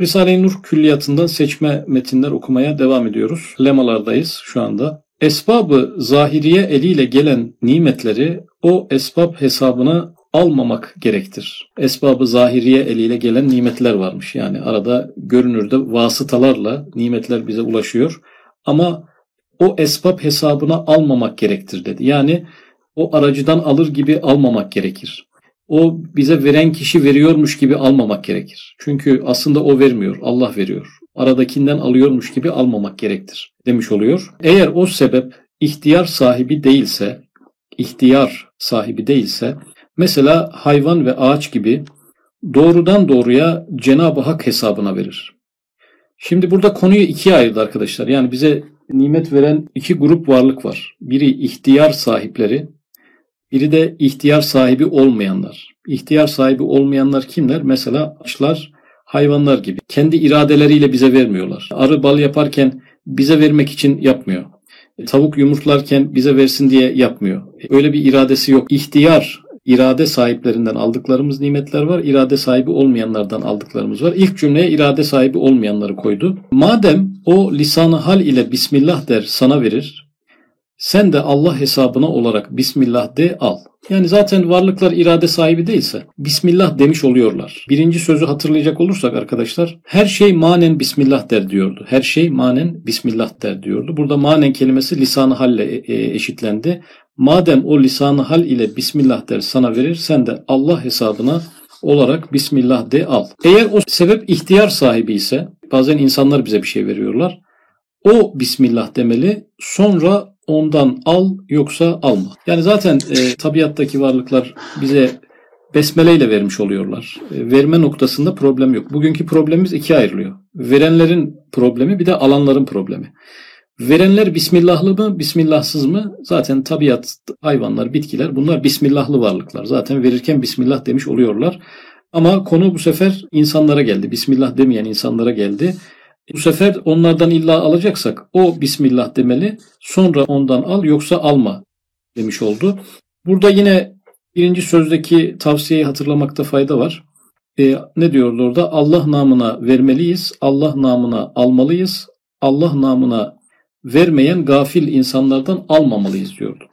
Risale-i Nur külliyatından seçme metinler okumaya devam ediyoruz. Lemalardayız şu anda. Esbabı zahiriye eliyle gelen nimetleri o esbab hesabına almamak gerektir. Esbabı zahiriye eliyle gelen nimetler varmış. Yani arada görünürde vasıtalarla nimetler bize ulaşıyor. Ama o esbab hesabına almamak gerektir dedi. Yani o aracıdan alır gibi almamak gerekir. O bize veren kişi veriyormuş gibi almamak gerekir. Çünkü aslında o vermiyor, Allah veriyor. Aradakinden alıyormuş gibi almamak gerektir demiş oluyor. Eğer o sebep ihtiyar sahibi değilse, ihtiyar sahibi değilse, mesela hayvan ve ağaç gibi doğrudan doğruya Cenab-ı Hak hesabına verir. Şimdi burada konuyu ikiye ayırdı arkadaşlar. Yani bize nimet veren iki grup varlık var. Biri ihtiyar sahipleri, biri de ihtiyar sahibi olmayanlar. İhtiyar sahibi olmayanlar kimler? Mesela açlar, hayvanlar gibi. Kendi iradeleriyle bize vermiyorlar. Arı bal yaparken bize vermek için yapmıyor. E, tavuk yumurtlarken bize versin diye yapmıyor. E, öyle bir iradesi yok. İhtiyar irade sahiplerinden aldıklarımız nimetler var. İrade sahibi olmayanlardan aldıklarımız var. İlk cümleye irade sahibi olmayanları koydu. Madem o lisanı hal ile Bismillah der sana verir. Sen de Allah hesabına olarak Bismillah de al. Yani zaten varlıklar irade sahibi değilse Bismillah demiş oluyorlar. Birinci sözü hatırlayacak olursak arkadaşlar her şey manen Bismillah der diyordu. Her şey manen Bismillah der diyordu. Burada manen kelimesi lisanı halle e, e, eşitlendi. Madem o lisanı hal ile Bismillah der sana verir sen de Allah hesabına olarak Bismillah de al. Eğer o sebep ihtiyar sahibi ise bazen insanlar bize bir şey veriyorlar. O Bismillah demeli sonra ondan al yoksa alma. Yani zaten e, tabiattaki varlıklar bize besmele ile vermiş oluyorlar. E, verme noktasında problem yok. Bugünkü problemimiz ikiye ayrılıyor. Verenlerin problemi bir de alanların problemi. Verenler Bismillahlı mı, Bismillahsız mı? Zaten tabiat, hayvanlar, bitkiler bunlar Bismillahlı varlıklar. Zaten verirken Bismillah demiş oluyorlar. Ama konu bu sefer insanlara geldi. Bismillah demeyen insanlara geldi. Bu sefer onlardan illa alacaksak o Bismillah demeli sonra ondan al yoksa alma demiş oldu. Burada yine birinci sözdeki tavsiyeyi hatırlamakta fayda var. Ee, ne diyordu orada? Allah namına vermeliyiz, Allah namına almalıyız, Allah namına vermeyen gafil insanlardan almamalıyız diyordu.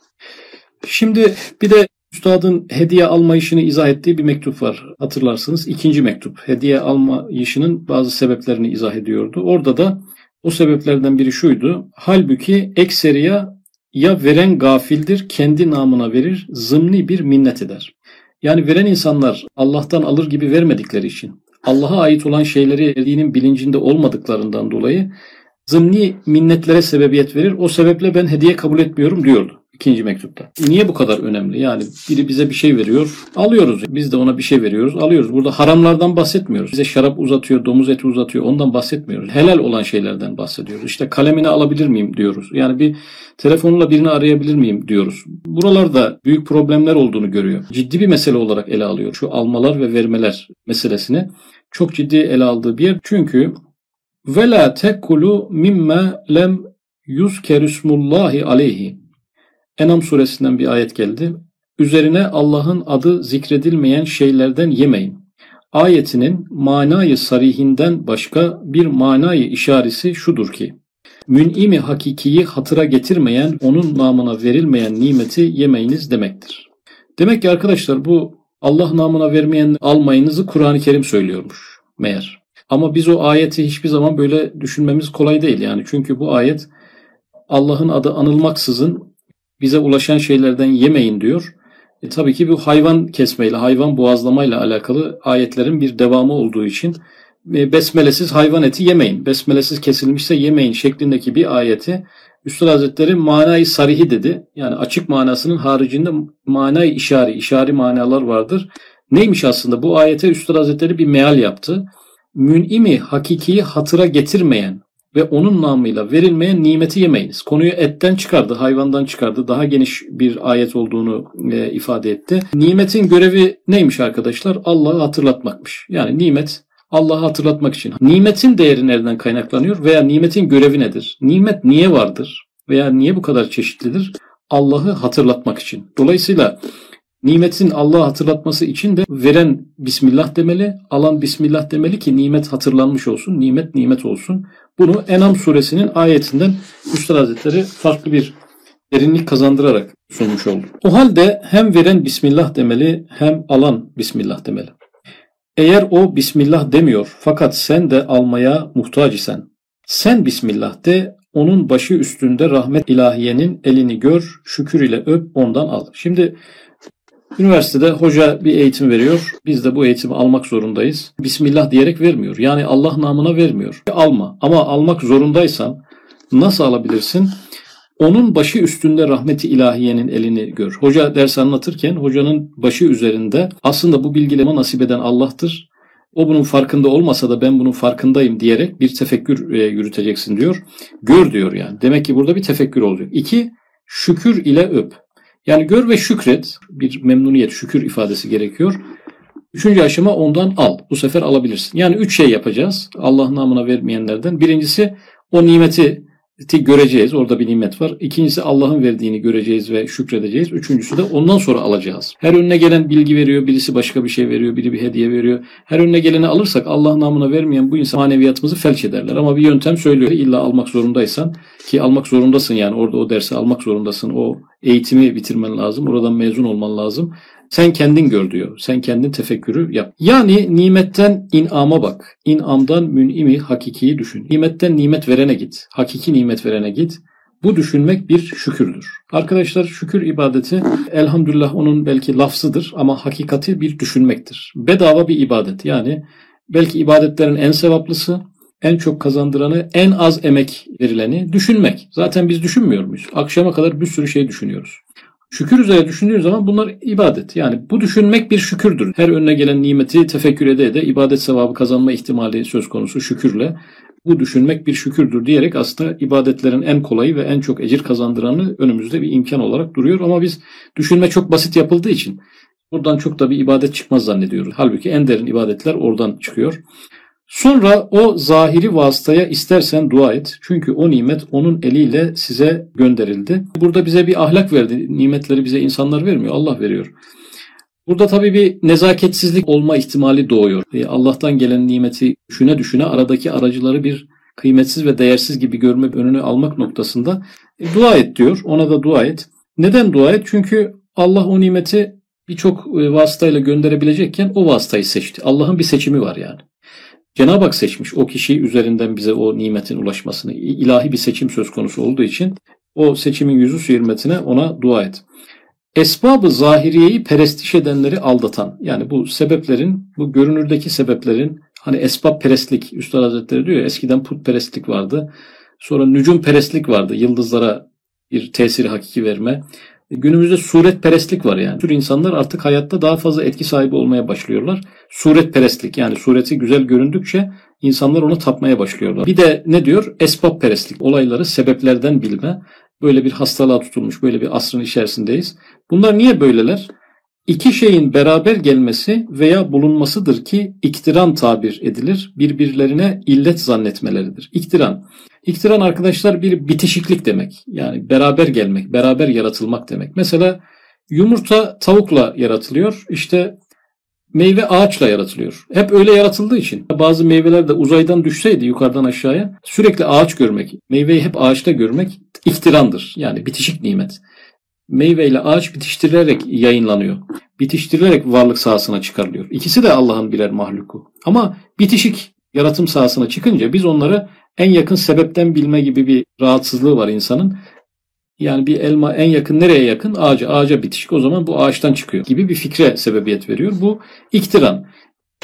Şimdi bir de Üstadın hediye alma işini izah ettiği bir mektup var hatırlarsınız. İkinci mektup. Hediye alma işinin bazı sebeplerini izah ediyordu. Orada da o sebeplerden biri şuydu. Halbuki ekseriya ya veren gafildir, kendi namına verir, zımni bir minnet eder. Yani veren insanlar Allah'tan alır gibi vermedikleri için, Allah'a ait olan şeyleri verdiğinin bilincinde olmadıklarından dolayı zımni minnetlere sebebiyet verir. O sebeple ben hediye kabul etmiyorum diyordu. İkinci mektupta. Niye bu kadar önemli? Yani biri bize bir şey veriyor, alıyoruz. Biz de ona bir şey veriyoruz, alıyoruz. Burada haramlardan bahsetmiyoruz. Bize şarap uzatıyor, domuz eti uzatıyor. Ondan bahsetmiyoruz. Helal olan şeylerden bahsediyoruz. İşte kalemini alabilir miyim diyoruz. Yani bir telefonla birini arayabilir miyim diyoruz. Buralarda büyük problemler olduğunu görüyor. Ciddi bir mesele olarak ele alıyor. Şu almalar ve vermeler meselesini çok ciddi ele aldığı bir yer. Çünkü ve la tekulu mimme lem yuzkerusmullahi aleyhi Enam suresinden bir ayet geldi. Üzerine Allah'ın adı zikredilmeyen şeylerden yemeyin. Ayetinin manayı sarihinden başka bir manayı işaresi şudur ki, mün'imi hakikiyi hatıra getirmeyen, onun namına verilmeyen nimeti yemeyiniz demektir. Demek ki arkadaşlar bu Allah namına vermeyen almayınızı Kur'an-ı Kerim söylüyormuş meğer. Ama biz o ayeti hiçbir zaman böyle düşünmemiz kolay değil yani. Çünkü bu ayet Allah'ın adı anılmaksızın bize ulaşan şeylerden yemeyin diyor. E, tabii ki bu hayvan kesmeyle, hayvan boğazlamayla alakalı ayetlerin bir devamı olduğu için e, besmelesiz hayvan eti yemeyin. Besmelesiz kesilmişse yemeyin şeklindeki bir ayeti Üstad Hazretleri manayı sarihi dedi. Yani açık manasının haricinde manayı işari, işari manalar vardır. Neymiş aslında? Bu ayete Üstad Hazretleri bir meal yaptı. Mün'imi hakikiyi hatıra getirmeyen, ve onun namıyla verilmeyen nimeti yemeyiniz. Konuyu etten çıkardı, hayvandan çıkardı. Daha geniş bir ayet olduğunu e, ifade etti. Nimetin görevi neymiş arkadaşlar? Allah'ı hatırlatmakmış. Yani nimet Allah'ı hatırlatmak için. Nimetin değeri nereden kaynaklanıyor veya nimetin görevi nedir? Nimet niye vardır veya niye bu kadar çeşitlidir? Allah'ı hatırlatmak için. Dolayısıyla Nimetin Allah'ı hatırlatması için de veren Bismillah demeli, alan Bismillah demeli ki nimet hatırlanmış olsun, nimet nimet olsun. Bunu Enam suresinin ayetinden Üstad Hazretleri farklı bir derinlik kazandırarak sunmuş oldu. O halde hem veren Bismillah demeli hem alan Bismillah demeli. Eğer o Bismillah demiyor fakat sen de almaya muhtaç isen, sen Bismillah de onun başı üstünde rahmet ilahiyenin elini gör, şükür ile öp ondan al. Şimdi üniversitede hoca bir eğitim veriyor. Biz de bu eğitimi almak zorundayız. Bismillah diyerek vermiyor. Yani Allah namına vermiyor. Alma. Ama almak zorundaysan nasıl alabilirsin? Onun başı üstünde rahmeti ilahiyenin elini gör. Hoca ders anlatırken hocanın başı üzerinde aslında bu bilgileme nasip eden Allah'tır. O bunun farkında olmasa da ben bunun farkındayım diyerek bir tefekkür e, yürüteceksin diyor. Gör diyor yani. Demek ki burada bir tefekkür olacak. İki, şükür ile öp. Yani gör ve şükret. Bir memnuniyet, şükür ifadesi gerekiyor. Üçüncü aşama ondan al. Bu sefer alabilirsin. Yani üç şey yapacağız. Allah namına vermeyenlerden. Birincisi o nimeti göreceğiz. Orada bir nimet var. İkincisi Allah'ın verdiğini göreceğiz ve şükredeceğiz. Üçüncüsü de ondan sonra alacağız. Her önüne gelen bilgi veriyor. Birisi başka bir şey veriyor. Biri bir hediye veriyor. Her önüne geleni alırsak Allah namına vermeyen bu insan maneviyatımızı felç ederler. Ama bir yöntem söylüyor. İlla almak zorundaysan ki almak zorundasın yani orada o dersi almak zorundasın. O eğitimi bitirmen lazım. Oradan mezun olman lazım. Sen kendin gör diyor. Sen kendin tefekkürü yap. Yani nimetten inama bak. İnamdan münimi hakikiyi düşün. Nimetten nimet verene git. Hakiki nimet verene git. Bu düşünmek bir şükürdür. Arkadaşlar şükür ibadeti elhamdülillah onun belki lafzıdır ama hakikati bir düşünmektir. Bedava bir ibadet. Yani belki ibadetlerin en sevaplısı, en çok kazandıranı, en az emek verileni düşünmek. Zaten biz düşünmüyor muyuz? Akşama kadar bir sürü şey düşünüyoruz. Şükür üzere düşündüğün zaman bunlar ibadet. Yani bu düşünmek bir şükürdür. Her önüne gelen nimeti tefekkür ede de ibadet sevabı kazanma ihtimali söz konusu şükürle. Bu düşünmek bir şükürdür diyerek aslında ibadetlerin en kolayı ve en çok ecir kazandıranı önümüzde bir imkan olarak duruyor. Ama biz düşünme çok basit yapıldığı için buradan çok da bir ibadet çıkmaz zannediyoruz. Halbuki en derin ibadetler oradan çıkıyor. Sonra o zahiri vasıtaya istersen dua et. Çünkü o nimet onun eliyle size gönderildi. Burada bize bir ahlak verdi. Nimetleri bize insanlar vermiyor. Allah veriyor. Burada tabii bir nezaketsizlik olma ihtimali doğuyor. E, Allah'tan gelen nimeti düşüne düşüne aradaki aracıları bir kıymetsiz ve değersiz gibi görme önünü almak noktasında e, dua et diyor. Ona da dua et. Neden dua et? Çünkü Allah o nimeti birçok e, vasıtayla gönderebilecekken o vasıtayı seçti. Allah'ın bir seçimi var yani. Cenab-ı Hak seçmiş o kişi üzerinden bize o nimetin ulaşmasını. ilahi bir seçim söz konusu olduğu için o seçimin yüzü su ona dua et. Esbabı zahiriyeyi perestiş edenleri aldatan yani bu sebeplerin bu görünürdeki sebeplerin hani esbab perestlik Üstad Hazretleri diyor ya eskiden putperestlik vardı. Sonra nücum perestlik vardı. Yıldızlara bir tesiri hakiki verme. Günümüzde suret perestlik var yani. Tür insanlar artık hayatta daha fazla etki sahibi olmaya başlıyorlar. Suret perestlik yani sureti güzel göründükçe insanlar ona tapmaya başlıyorlar. Bir de ne diyor? Esbab perestlik. Olayları sebeplerden bilme. Böyle bir hastalığa tutulmuş, böyle bir asrın içerisindeyiz. Bunlar niye böyleler? İki şeyin beraber gelmesi veya bulunmasıdır ki iktiran tabir edilir. Birbirlerine illet zannetmeleridir. İktiran. İktiran arkadaşlar bir bitişiklik demek. Yani beraber gelmek, beraber yaratılmak demek. Mesela yumurta tavukla yaratılıyor. İşte meyve ağaçla yaratılıyor. Hep öyle yaratıldığı için. Bazı meyveler de uzaydan düşseydi yukarıdan aşağıya sürekli ağaç görmek, meyveyi hep ağaçta görmek iktirandır. Yani bitişik nimet. Meyve ile ağaç bitiştirilerek yayınlanıyor. Bitiştirilerek varlık sahasına çıkarılıyor. İkisi de Allah'ın birer mahluku. Ama bitişik yaratım sahasına çıkınca biz onları en yakın sebepten bilme gibi bir rahatsızlığı var insanın. Yani bir elma en yakın nereye yakın? Ağaca. Ağaca bitişik o zaman bu ağaçtan çıkıyor gibi bir fikre sebebiyet veriyor. Bu iktiran.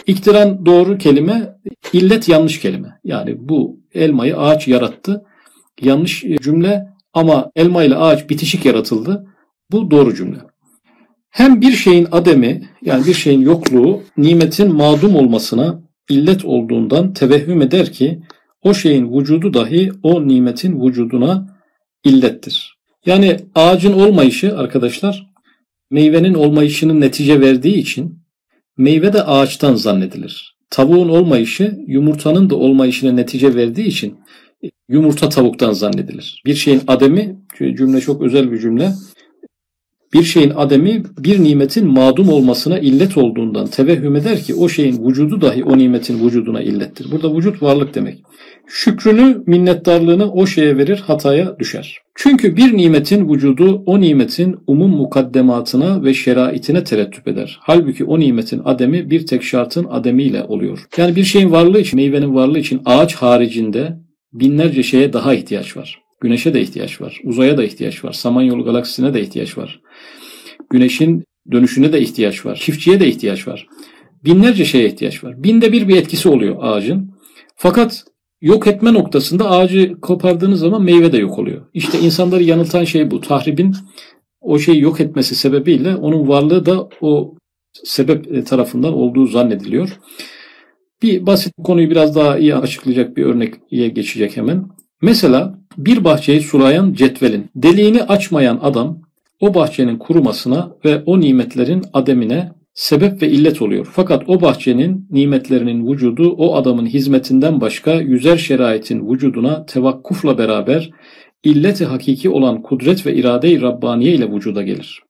İktiran doğru kelime, illet yanlış kelime. Yani bu elmayı ağaç yarattı. Yanlış cümle ama elma ile ağaç bitişik yaratıldı. Bu doğru cümle. Hem bir şeyin ademi yani bir şeyin yokluğu nimetin madum olmasına illet olduğundan tevehhüm eder ki o şeyin vücudu dahi o nimetin vücuduna illettir. Yani ağacın olmayışı arkadaşlar meyvenin olmayışının netice verdiği için meyve de ağaçtan zannedilir. Tavuğun olmayışı yumurtanın da olmayışına netice verdiği için yumurta tavuktan zannedilir. Bir şeyin ademi cümle çok özel bir cümle. Bir şeyin ademi bir nimetin madum olmasına illet olduğundan tevehhüm eder ki o şeyin vücudu dahi o nimetin vücuduna illettir. Burada vücut varlık demek. Şükrünü, minnettarlığını o şeye verir, hataya düşer. Çünkü bir nimetin vücudu o nimetin umum mukaddematına ve şeraitine terettüp eder. Halbuki o nimetin ademi bir tek şartın ademiyle oluyor. Yani bir şeyin varlığı için, meyvenin varlığı için ağaç haricinde binlerce şeye daha ihtiyaç var. Güneşe de ihtiyaç var. Uzaya da ihtiyaç var. Samanyolu galaksisine de ihtiyaç var. Güneşin dönüşüne de ihtiyaç var. Çiftçiye de ihtiyaç var. Binlerce şeye ihtiyaç var. Binde bir bir etkisi oluyor ağacın. Fakat yok etme noktasında ağacı kopardığınız zaman meyve de yok oluyor. İşte insanları yanıltan şey bu. Tahribin o şeyi yok etmesi sebebiyle onun varlığı da o sebep tarafından olduğu zannediliyor. Bir basit konuyu biraz daha iyi açıklayacak bir örneğe geçecek hemen. Mesela bir bahçeyi sulayan cetvelin deliğini açmayan adam o bahçenin kurumasına ve o nimetlerin ademine sebep ve illet oluyor. Fakat o bahçenin nimetlerinin vücudu o adamın hizmetinden başka yüzer şeraitin vücuduna tevakkufla beraber illeti hakiki olan kudret ve irade-i Rabbaniye ile vücuda gelir.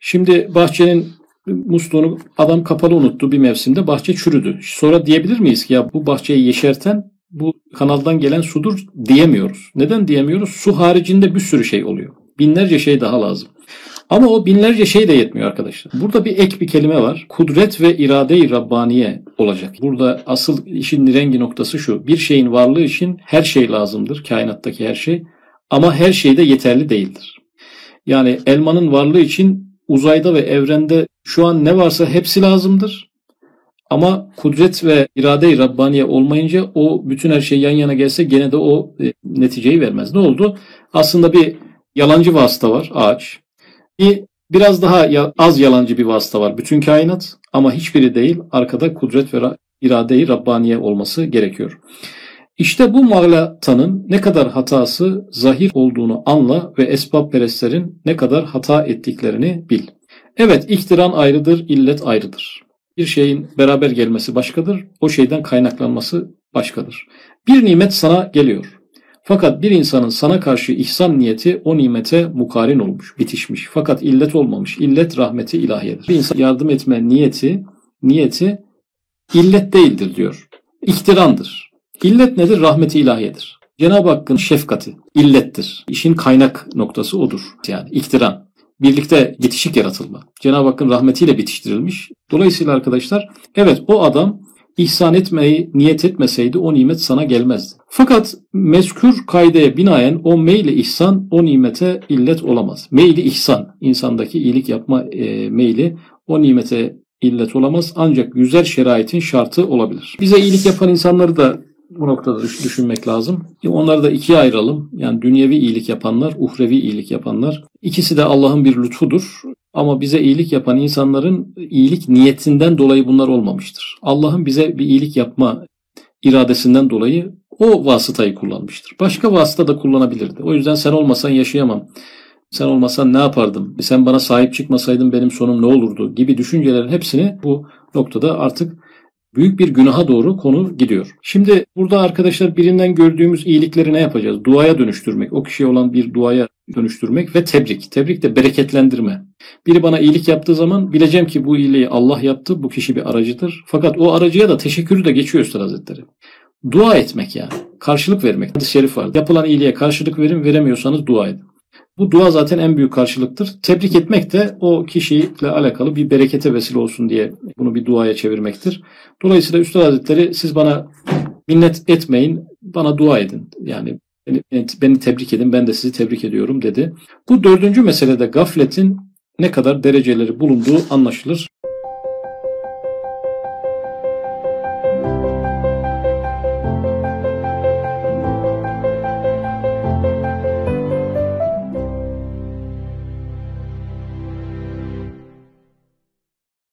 Şimdi bahçenin musluğunu adam kapalı unuttu bir mevsimde bahçe çürüdü. Sonra diyebilir miyiz ki ya bu bahçeyi yeşerten bu kanaldan gelen sudur diyemiyoruz. Neden diyemiyoruz? Su haricinde bir sürü şey oluyor. Binlerce şey daha lazım. Ama o binlerce şey de yetmiyor arkadaşlar. Burada bir ek bir kelime var. Kudret ve irade-i Rabbaniye olacak. Burada asıl işin rengi noktası şu. Bir şeyin varlığı için her şey lazımdır. Kainattaki her şey. Ama her şey de yeterli değildir. Yani elmanın varlığı için uzayda ve evrende şu an ne varsa hepsi lazımdır. Ama kudret ve irade-i Rabbaniye olmayınca o bütün her şey yan yana gelse gene de o e, neticeyi vermez. Ne oldu? Aslında bir yalancı vasıta var ağaç. Bir biraz daha az yalancı bir vasıta var bütün kainat ama hiçbiri değil arkada kudret ve irade-i Rabbaniye olması gerekiyor. İşte bu mağlatanın ne kadar hatası zahir olduğunu anla ve esbab perestlerin ne kadar hata ettiklerini bil. Evet iktiran ayrıdır, illet ayrıdır. Bir şeyin beraber gelmesi başkadır, o şeyden kaynaklanması başkadır. Bir nimet sana geliyor. Fakat bir insanın sana karşı ihsan niyeti o nimete mukarin olmuş, bitişmiş. Fakat illet olmamış. İllet rahmeti ilahiyedir. Bir insan yardım etme niyeti, niyeti illet değildir diyor. İktirandır. İllet nedir? Rahmeti ilahiyedir. Cenab-ı Hakk'ın şefkati illettir. İşin kaynak noktası odur. Yani iktiran birlikte bitişik yaratılma. Cenab-ı Hakk'ın rahmetiyle bitiştirilmiş. Dolayısıyla arkadaşlar evet o adam ihsan etmeyi niyet etmeseydi o nimet sana gelmezdi. Fakat mezkür kaydeye binaen o meyli ihsan o nimete illet olamaz. Meyli ihsan insandaki iyilik yapma e, meyli o nimete illet olamaz ancak güzel şeraitin şartı olabilir. Bize iyilik yapan insanları da bu noktada düşünmek lazım. Onları da ikiye ayıralım. Yani dünyevi iyilik yapanlar, uhrevi iyilik yapanlar. İkisi de Allah'ın bir lütfudur. Ama bize iyilik yapan insanların iyilik niyetinden dolayı bunlar olmamıştır. Allah'ın bize bir iyilik yapma iradesinden dolayı o vasıtayı kullanmıştır. Başka vasıta da kullanabilirdi. O yüzden sen olmasan yaşayamam. Sen olmasan ne yapardım? Sen bana sahip çıkmasaydın benim sonum ne olurdu? gibi düşüncelerin hepsini bu noktada artık büyük bir günaha doğru konu gidiyor. Şimdi burada arkadaşlar birinden gördüğümüz iyilikleri ne yapacağız? Duaya dönüştürmek, o kişiye olan bir duaya dönüştürmek ve tebrik. Tebrik de bereketlendirme. Biri bana iyilik yaptığı zaman bileceğim ki bu iyiliği Allah yaptı, bu kişi bir aracıdır. Fakat o aracıya da teşekkürü de geçiyor Üstad Hazretleri. Dua etmek yani. Karşılık vermek. Hadis-i şerif var. Yapılan iyiliğe karşılık verin, veremiyorsanız dua edin. Bu dua zaten en büyük karşılıktır. Tebrik etmek de o kişiyle alakalı bir berekete vesile olsun diye bunu bir duaya çevirmektir. Dolayısıyla Üstad Hazretleri siz bana minnet etmeyin, bana dua edin. Yani beni, beni tebrik edin, ben de sizi tebrik ediyorum dedi. Bu dördüncü meselede gafletin ne kadar dereceleri bulunduğu anlaşılır.